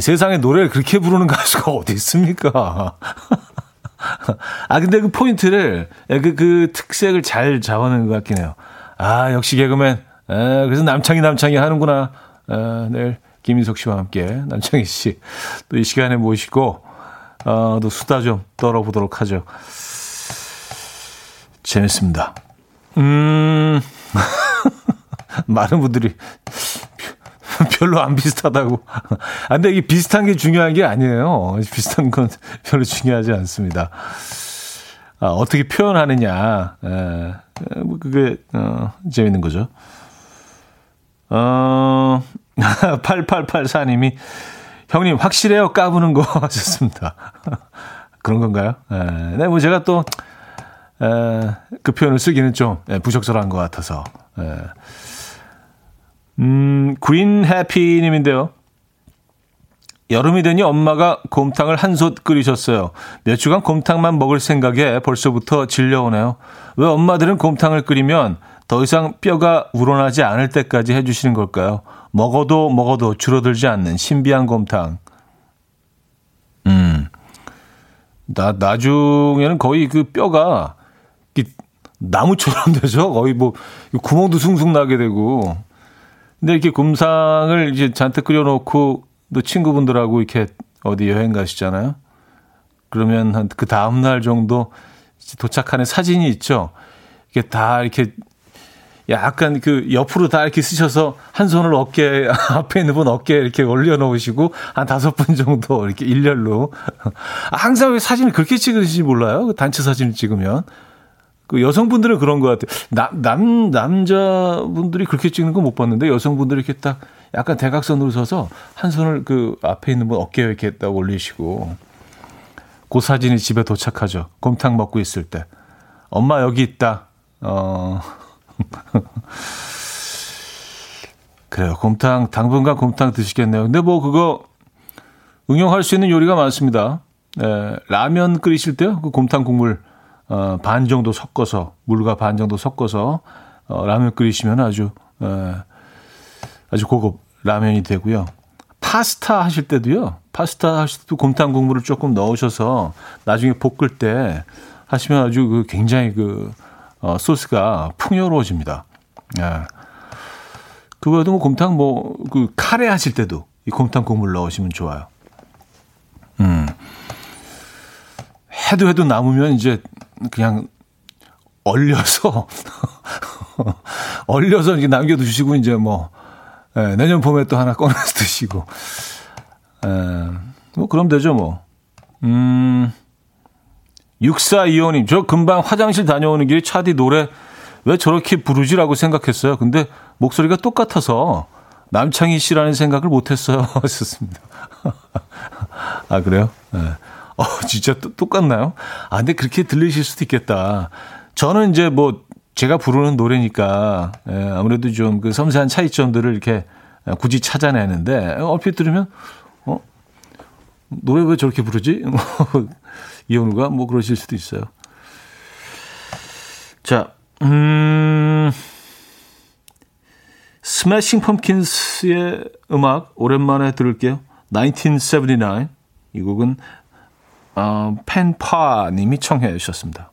세상에 노래를 그렇게 부르는 가수가 어디 있습니까? 아, 근데 그 포인트를, 예, 그, 그 특색을 잘 잡아낸 것 같긴 해요. 아, 역시 개그맨. 에, 그래서 남창희, 남창희 하는구나. 에, 내일 김인석 씨와 함께 남창희 씨 또 이 시간에 모시고, 어, 또 수다 좀 떨어보도록 하죠. 재밌습니다. 음, 많은 분들이 별로 안 비슷하다고. 아, 근데 이게 비슷한 게 중요한 게 아니에요. 비슷한 건 별로 중요하지 않습니다. 아, 어떻게 표현하느냐. 에, 뭐 그게, 어, 재밌는 거죠. 어, 8884님이 형님 확실해요 까부는 거 하셨습니다. 그런 건가요? 에, 네, 뭐 제가 또, 에, 그 표현을 쓰기는 좀 에, 부적절한 것 같아서. 에. 음, 그린 해피님인데요. 여름이 되니 엄마가 곰탕을 한솥 끓이셨어요. 몇 주간 곰탕만 먹을 생각에 벌써부터 질려오네요. 왜 엄마들은 곰탕을 끓이면 더 이상 뼈가 우러나지 않을 때까지 해주시는 걸까요? 먹어도 먹어도 줄어들지 않는 신비한 곰탕. 음. 나, 나중에는 거의 그 뼈가 나무처럼 되죠? 거의 뭐 구멍도 숭숭 나게 되고. 근데 이렇게 곰탕을 이제 잔뜩 끓여놓고 또 친구분들하고 이렇게 어디 여행 가시잖아요. 그러면 한 그 다음 날 정도 도착하는 사진이 있죠. 이게 다 이렇게 약간 그 옆으로 다 이렇게 쓰셔서 한 손을 어깨 앞에 있는 분 어깨에 이렇게 올려놓으시고 한 다섯 분 정도 이렇게 일렬로 항상 왜 사진을 그렇게 찍으시지 몰라요? 그 단체 사진을 찍으면 그 여성분들은 그런 것 같아요. 남, 남, 남자분들이 그렇게 찍는 건 못 봤는데 여성분들이 이렇게 딱 약간 대각선으로 서서 한 손을 그 앞에 있는 분 어깨에 이렇게 딱 올리시고 그 사진이 집에 도착하죠. 곰탕 먹고 있을 때. 엄마 여기 있다. 어. 그래요. 곰탕, 당분간 곰탕 드시겠네요. 근데 뭐 그거 응용할 수 있는 요리가 많습니다. 에, 라면 끓이실 때요. 그 곰탕 국물 어, 반 정도 섞어서 물과 반 정도 섞어서 어, 라면 끓이시면 아주 에, 아주 고급 라면이 되고요. 파스타 하실 때도요. 파스타 하실 때도 곰탕 국물을 조금 넣으셔서 나중에 볶을 때 하시면 아주 그 굉장히 그 어, 소스가 풍요로워집니다. 예. 그 외에도 뭐 곰탕 뭐 그 카레 하실 때도 이 곰탕 국물 넣으시면 좋아요. 음. 해도 해도 남으면 이제 그냥 얼려서 얼려서 이렇게 남겨두시고 이제 뭐 예, 내년 봄에 또 하나 꺼내서 드시고 예, 뭐 그럼 되죠 뭐. 음. 6425님, 저 금방 화장실 다녀오는 길에 차디 노래 왜 저렇게 부르지라고 생각했어요. 근데 목소리가 똑같아서 남창희 씨라는 생각을 못했어요. 하셨습니다. 아, 그래요? 네. 어, 진짜 또, 똑같나요? 아, 근데 그렇게 들리실 수도 있겠다. 저는 이제 뭐 제가 부르는 노래니까 예, 아무래도 좀 그 섬세한 차이점들을 이렇게 굳이 찾아내는데 얼핏 들으면 어 노래 왜 저렇게 부르지? 이현우가 뭐 그러실 수도 있어요. 자, 음, 스매싱 펌킨스의 음악 오랜만에 들을게요. 1979. 이 곡은 어, 펜파님이 청해 주셨습니다.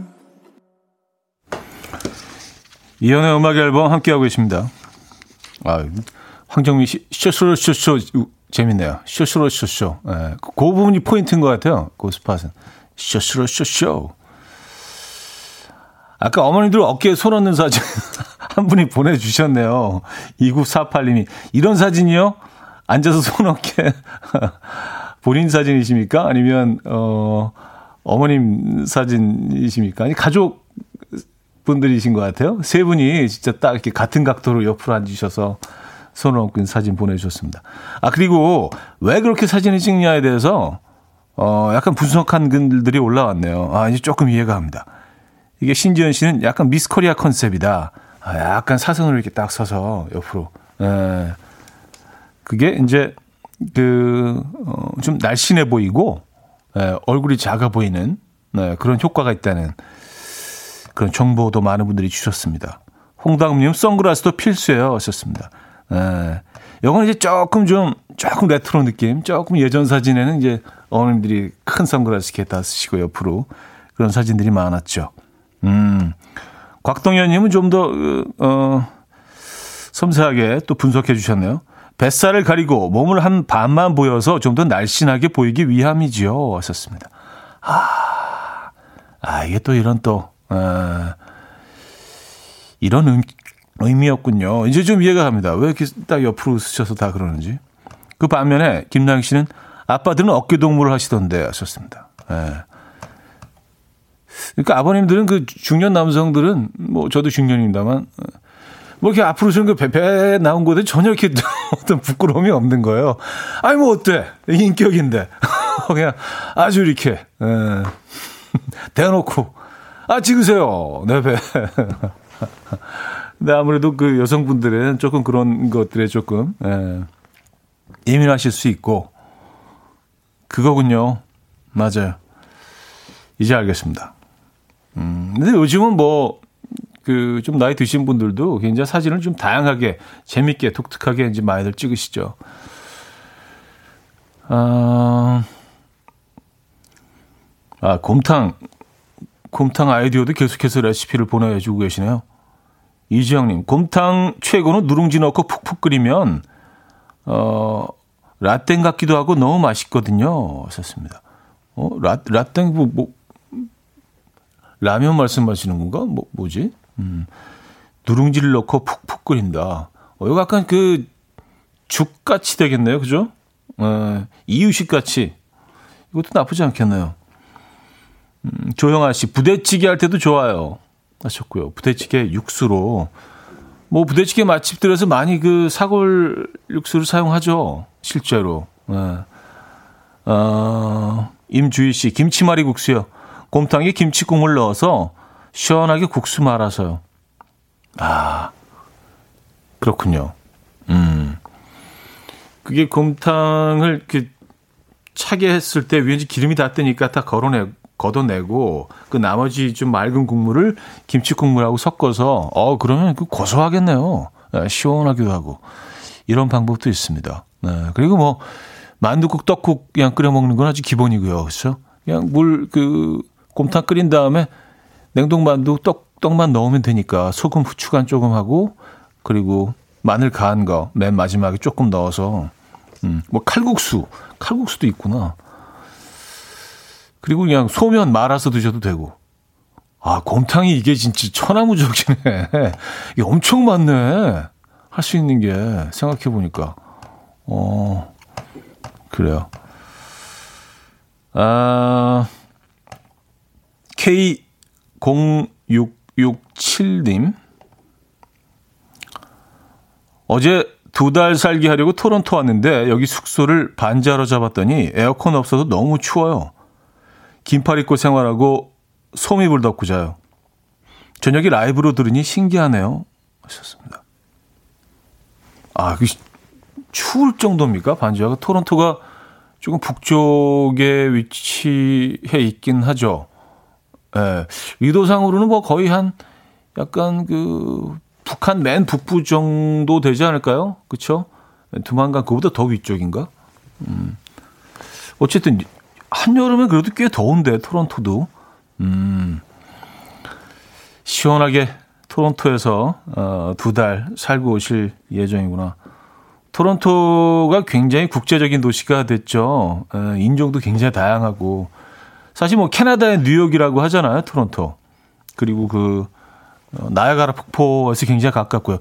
이연의 음악 앨범 함께하고 계십니다. 아, 황정민 씨, 쇼쇼쇼쇼 재밌네요. 쇼쇼쇼쇼. 예, 그 부분이 포인트인 것 같아요. 그 스팟은. 쇼쇼쇼쇼. 아까 어머니들 어깨에 손 얹는 사진 한 분이 보내주셨네요. 2948님이. 이런 사진이요? 앉아서 손 어깨. 본인 사진이십니까? 아니면, 어, 어머님 사진이십니까? 아니, 가족 분들이신 것 같아요. 세 분이 진짜 딱 이렇게 같은 각도로 옆으로 앉으셔서 손을 얹고 사진 보내주셨습니다. 아, 그리고 왜 그렇게 사진을 찍냐에 대해서, 어, 약간 분석한 글들이 올라왔네요. 아, 이제 조금 이해가 갑니다. 이게 신지현 씨는 약간 미스 코리아 컨셉이다. 아, 약간 사선으로 이렇게 딱 서서 옆으로. 에, 그게 이제 그, 어, 좀 날씬해 보이고, 에, 얼굴이 작아 보이는 네, 그런 효과가 있다는 그런 정보도 많은 분들이 주셨습니다. 홍당님 선글라스도 필수예요. 하셨습니다. 예. 이건 이제 조금 좀 조금 레트로 느낌, 조금 예전 사진에는 이제 어머님들이 큰 선글라스 이렇게 다 쓰시고 옆으로 그런 사진들이 많았죠. 음. 곽동현님은 좀 더 어, 섬세하게 또 분석해 주셨네요. 뱃살을 가리고 몸을 한 반만 보여서 좀 더 날씬하게 보이기 위함이지요. 하셨습니다. 아, 아 이게 또 이런 또 아, 이런 의, 의미였군요. 이제 좀 이해가 갑니다. 왜 이렇게 딱 옆으로 쓰셔서 다 그러는지. 그 반면에 김나영 씨는 아빠들은 어깨 동무를 하시던데 하셨습니다. 예. 그러니까 아버님들은 그 중년 남성들은 뭐 저도 중년입니다만 뭐 이렇게 앞으로 서는 그 배배 나온 곳에 전혀 이렇게 어떤 부끄러움이 없는 거예요. 아니 뭐 어때 인격인데 그냥 아주 이렇게 예. 대놓고 아, 찍으세요. 네, 배. 근데 아무래도 그 여성분들은 조금 그런 것들에 조금, 예, 예민하실 수 있고, 그거군요. 맞아요. 이제 알겠습니다. 음, 근데 요즘은 뭐, 그, 좀 나이 드신 분들도 굉장히 사진을 좀 다양하게, 재밌게, 독특하게 이제 많이들 찍으시죠. 아, 아 곰탕. 곰탕 아이디어도 계속해서 레시피를 보내주고 계시네요. 이지영님, 곰탕 최고는 누룽지 넣고 푹푹 끓이면, 어, 라땡 같기도 하고 너무 맛있거든요. 썼습니다. 어, 라, 라땡, 뭐, 뭐, 라면 말씀하시는 건가? 뭐, 뭐지? 음, 누룽지를 넣고 푹푹 끓인다. 어, 이거 약간 그, 죽같이 되겠네요. 그죠? 어, 이유식 같이. 이것도 나쁘지 않겠네요. 음, 조영아 씨, 부대찌개 할 때도 좋아요. 하셨고요. 부대찌개 육수로. 뭐, 부대찌개 맛집들에서 많이 그 사골 육수를 사용하죠. 실제로. 네. 어, 임주희 씨, 김치말이 국수요. 곰탕에 김치 국물 넣어서 시원하게 국수 말아서요. 아, 그렇군요. 음. 그게 곰탕을 그 차게 했을 때 왠지 기름이 다 뜨니까 다 걸어내, 걷어내고 그 나머지 좀 맑은 국물을 김치 국물하고 섞어서 어, 그러면 그 고소하겠네요. 네, 시원하기도 하고. 이런 방법도 있습니다. 네, 그리고 뭐 만두국, 떡국 그냥 끓여 먹는 건 아주 기본이고요. 그렇죠? 그냥 물 그 곰탕 끓인 다음에 냉동 만두 떡 떡만 넣으면 되니까 소금 후추 간 조금 하고 그리고 마늘 간 거 맨 마지막에 조금 넣어서 음, 뭐 칼국수 칼국수도 있구나. 그리고 그냥 소면 말아서 드셔도 되고. 아, 곰탕이 이게 진짜 천하무적이네. 이게 엄청 많네. 할 수 있는 게 생각해 보니까. 어. 그래요. 아, K0667님. 어제 두 달 살기 하려고 토론토 왔는데 여기 숙소를 반자로 잡았더니 에어컨 없어서 너무 추워요. 긴팔 입고 생활하고 솜이불 덮고 자요. 저녁에 라이브로 들으니 신기하네요. 하셨습니다. 아, 그 추울 정도입니까? 반지하가 토론토가 조금 북쪽에 위치해 있긴 하죠. 예. 위도상으로는 뭐 거의 한 약간 그 북한 맨 북부 정도 되지 않을까요? 그렇죠? 두만강 그보다 더 위쪽인가? 음. 어쨌든 한여름에 그래도 꽤 더운데 토론토도 음. 시원하게 토론토에서 어, 두 달 살고 오실 예정이구나. 토론토가 굉장히 국제적인 도시가 됐죠. 에, 인종도 굉장히 다양하고 사실 뭐 캐나다의 뉴욕이라고 하잖아요. 토론토. 그리고 그 어, 나야가라 폭포에서 굉장히 가깝고요.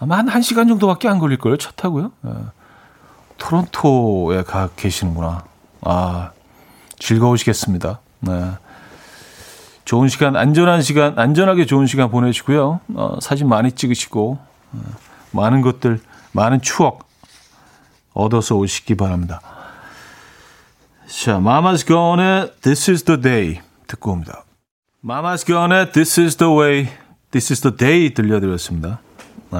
아마 한 1시간 정도밖에 안 걸릴 거예요. 차 타고요. 에, 토론토에 가 계시는구나. 아, 즐거우시겠습니다. 네. 좋은 시간, 안전한 시간, 안전하게 좋은 시간 보내시고요. 어, 사진 많이 찍으시고, 어, 많은 것들, 많은 추억 얻어서 오시기 바랍니다. 자, Mama's Gone의 This is the Day 듣고 옵니다. Mama's Gone의 This is the way, This is the day 들려드렸습니다. 네.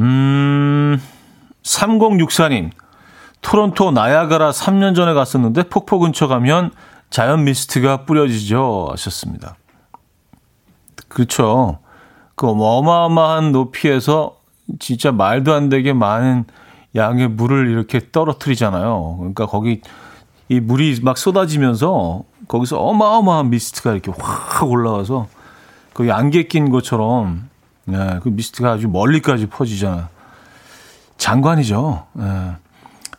음, 3064님. 토론토 나야가라 3년 전에 갔었는데 폭포 근처 가면 자연 미스트가 뿌려지죠. 하셨습니다. 그렇죠. 그 어마어마한 높이에서 진짜 말도 안 되게 많은 양의 물을 이렇게 떨어뜨리잖아요. 그러니까 거기 이 물이 막 쏟아지면서 거기서 어마어마한 미스트가 이렇게 확 올라와서 거기 안개 낀 것처럼 네, 그 미스트가 아주 멀리까지 퍼지잖아요. 장관이죠. 네.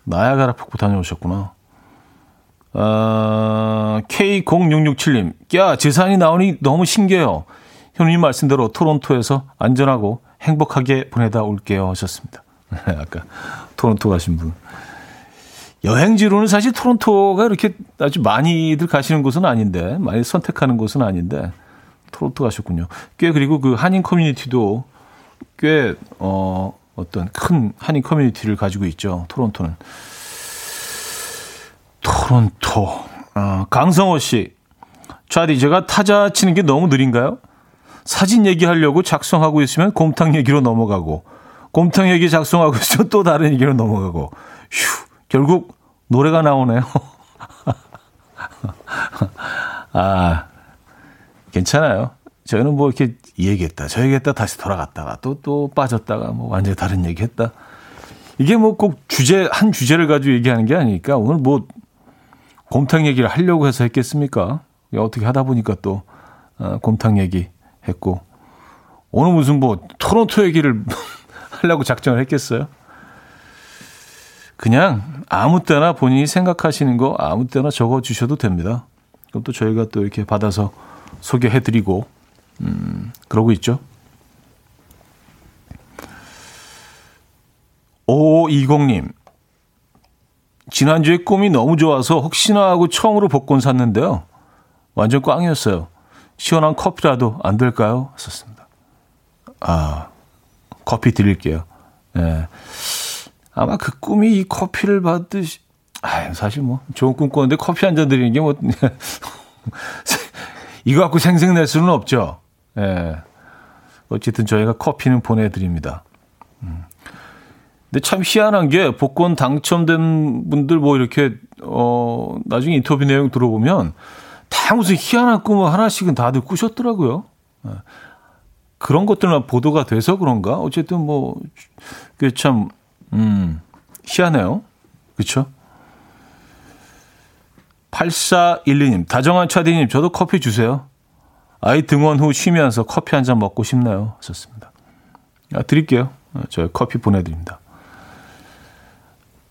나야가라 폭포 다녀오셨구나. 어, K0667님, 야, 재산이 나오니 너무 신기해요. 현우님 말씀대로 토론토에서 안전하고 행복하게 보내다 올게요. 하셨습니다. 아까 토론토 가신 분. 여행지로는 사실 토론토가 이렇게 아주 많이들 가시는 곳은 아닌데, 많이 선택하는 곳은 아닌데, 토론토 가셨군요. 꽤 그리고 그 한인 커뮤니티도 꽤, 어, 어떤 큰 한인 커뮤니티를 가지고 있죠. 토론토는. 토론토. 어, 강성호 씨. 차디, 제가 타자 치는 게 너무 느린가요? 사진 얘기하려고 작성하고 있으면 곰탕 얘기로 넘어가고, 곰탕 얘기 작성하고 있으면 또 다른 얘기로 넘어가고, 휴, 결국 노래가 나오네요. 아, 괜찮아요. 저희는 뭐 이렇게 이 얘기했다, 저 얘기했다, 다시 돌아갔다가 또, 또 빠졌다가 뭐 완전히 다른 얘기 했다. 이게 뭐 꼭 주제, 한 주제를 가지고 얘기하는 게 아니니까 오늘 뭐 곰탕 얘기를 하려고 해서 했겠습니까? 어떻게 하다 보니까 또 어, 곰탕 얘기 했고 오늘 무슨 뭐 토론토 얘기를 하려고 작정을 했겠어요? 그냥 아무 때나 본인이 생각하시는 거 아무 때나 적어 주셔도 됩니다. 그럼 또 저희가 또 이렇게 받아서 소개해 드리고 음, 그러고 있죠. 5520님. 지난주에 꿈이 너무 좋아서 혹시나 하고 처음으로 복권 샀는데요. 완전 꽝이었어요. 시원한 커피라도 안 될까요? 썼습니다. 아, 커피 드릴게요. 예. 네. 아마 그 꿈이 이 커피를 받듯이, 아 사실 뭐, 좋은 꿈 꿨는데 커피 한 잔 드리는 게 뭐, 이거 갖고 생생낼 수는 없죠. 예. 네. 어쨌든 저희가 커피는 보내드립니다. 음. 근데 참 희한한 게 복권 당첨된 분들 뭐 이렇게 어 나중에 인터뷰 내용 들어보면 다 무슨 희한한 꿈을 하나씩은 다들 꾸셨더라고요. 예. 그런 것들만 보도가 돼서 그런가? 어쨌든 뭐 그게 참 음, 희한해요. 그렇죠? 8412님, 다정한 차디님, 저도 커피 주세요. 아이 등원 후 쉬면서 커피 한 잔 먹고 싶네요. 하셨습니다. 아, 드릴게요. 저 커피 보내드립니다.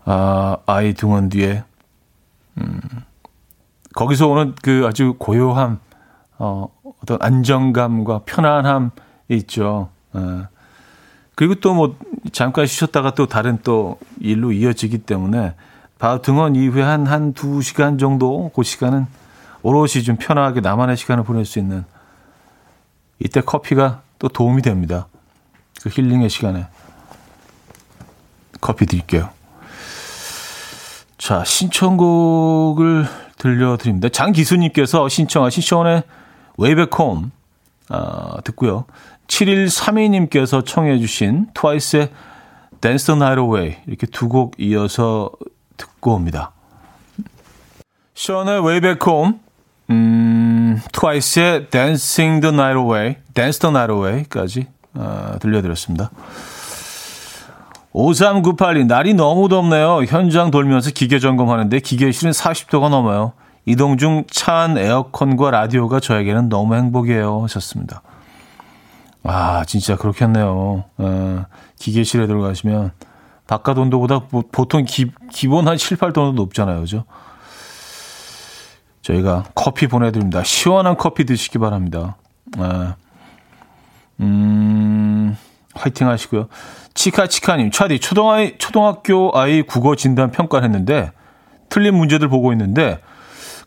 아, 아이 등원 뒤에, 음, 거기서 오는 그 아주 고요함, 어, 어떤 안정감과 편안함이 있죠. 예. 그리고 또 뭐, 잠깐 쉬셨다가 또 다른 또 일로 이어지기 때문에, 바 등원 이후에 한, 한 두 시간 정도, 그 시간은 오롯이 좀 편하게 나만의 시간을 보낼 수 있는, 이때 커피가 또 도움이 됩니다. 그 힐링의 시간에. 커피 드릴게요. 자, 신청곡을 들려드립니다. 장기수님께서 신청하신 숀의 Way Back Home 아, 듣고요. 7132님께서 청해 주신 트와이스의 Dance the Night Away 이렇게 두 곡 이어서 듣고 옵니다. 숀의 Way Back Home 음, 트와이스의 Dancing the Night Away, Dance the Night Away까지 아, 들려드렸습니다. 5398님, 날이 너무 덥네요. 현장 돌면서 기계 점검하는데 기계실은 40도가 넘어요. 이동 중 차 안 에어컨과 라디오가 저에게는 너무 행복이에요. 하셨습니다. 아, 진짜 그렇겠네요. 어, 기계실에 들어가시면 바깥 온도보다 보통 기, 기본 한 7, 8도는 높잖아요. 그죠? 저희가 커피 보내드립니다. 시원한 커피 드시기 바랍니다. 아, 음, 화이팅 하시고요. 치카치카님, 차디, 초등아이, 초등학교 아이 국어 진단 평가를 했는데, 틀린 문제들 보고 있는데,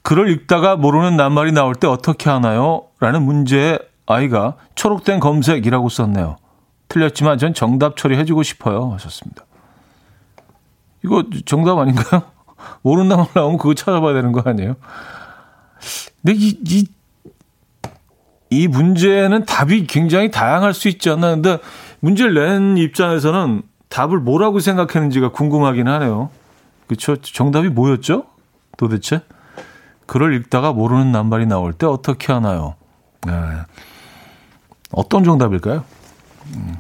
글을 읽다가 모르는 낱말이 나올 때 어떻게 하나요? 라는 문제에 아이가 초록된 검색이라고 썼네요. 틀렸지만 전 정답 처리해주고 싶어요. 하셨습니다. 이거 정답 아닌가요? 모르는 낱말 나오면 그거 찾아봐야 되는 거 아니에요? 근데 이, 이, 이 문제는 답이 굉장히 다양할 수 있지 않나. 근데 문제를 낸 입장에서는 답을 뭐라고 생각했는지가 궁금하긴 하네요. 그렇죠? 정답이 뭐였죠? 도대체? 글을 읽다가 모르는 낱말이 나올 때 어떻게 하나요? 네. 어떤 정답일까요? 음.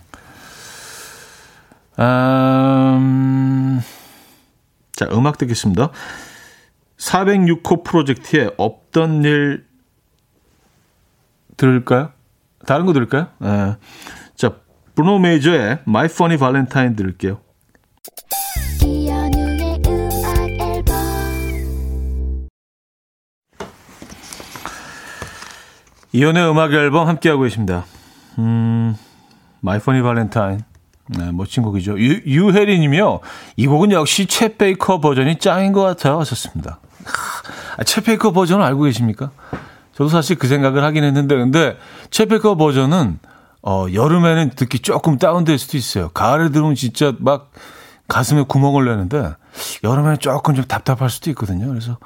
음, 자, 음악 듣겠습니다. 406호 프로젝트의 없던 일 들을까요? 다른 거 들을까요? 네. 자, 브루노 메이저의 My Funny Valentine 들을게요. 이현우의 음악 앨범 함께하고 계십니다. 음, My Funny Valentine. 네, 멋진 곡이죠. 유, 유혜리 님이요. 이 곡은 역시 챗 베이커 버전이 짱인 것 같아요. 하셨습니다. 아, 챗 베이커 버전을 알고 계십니까? 저도 사실 그 생각을 하긴 했는데, 근데 챗 베이커 버전은, 어, 여름에는 듣기 조금 다운될 수도 있어요. 가을에 들으면 진짜 막 가슴에 구멍을 내는데, 여름에는 조금 좀 답답할 수도 있거든요. 그래서,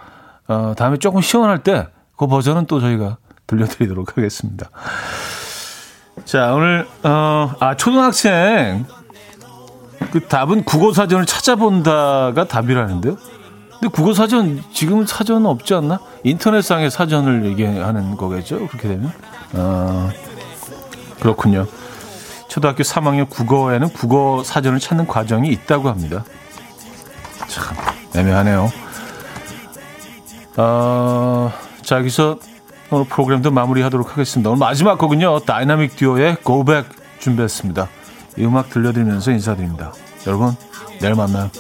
어, 다음에 조금 시원할 때, 그 버전은 또 저희가 들려드리도록 하겠습니다. 자, 오늘, 어, 아, 초등학생. 그 답은 국어 사전을 찾아본다가 답이라는데요. 근데 국어 사전, 지금은 사전은 없지 않나? 인터넷상의 사전을 얘기하는 거겠죠? 그렇게 되면. 어, 그렇군요. 초등학교 3학년 국어에는 국어 사전을 찾는 과정이 있다고 합니다. 참, 애매하네요. 어, 자, 여기서 오늘 프로그램도 마무리하도록 하겠습니다. 오늘 마지막 곡은요. 다이나믹 듀오의 Back 준비했습니다. 이 음악 들려드리면서 인사드립니다. 여러분, 내일 만나요.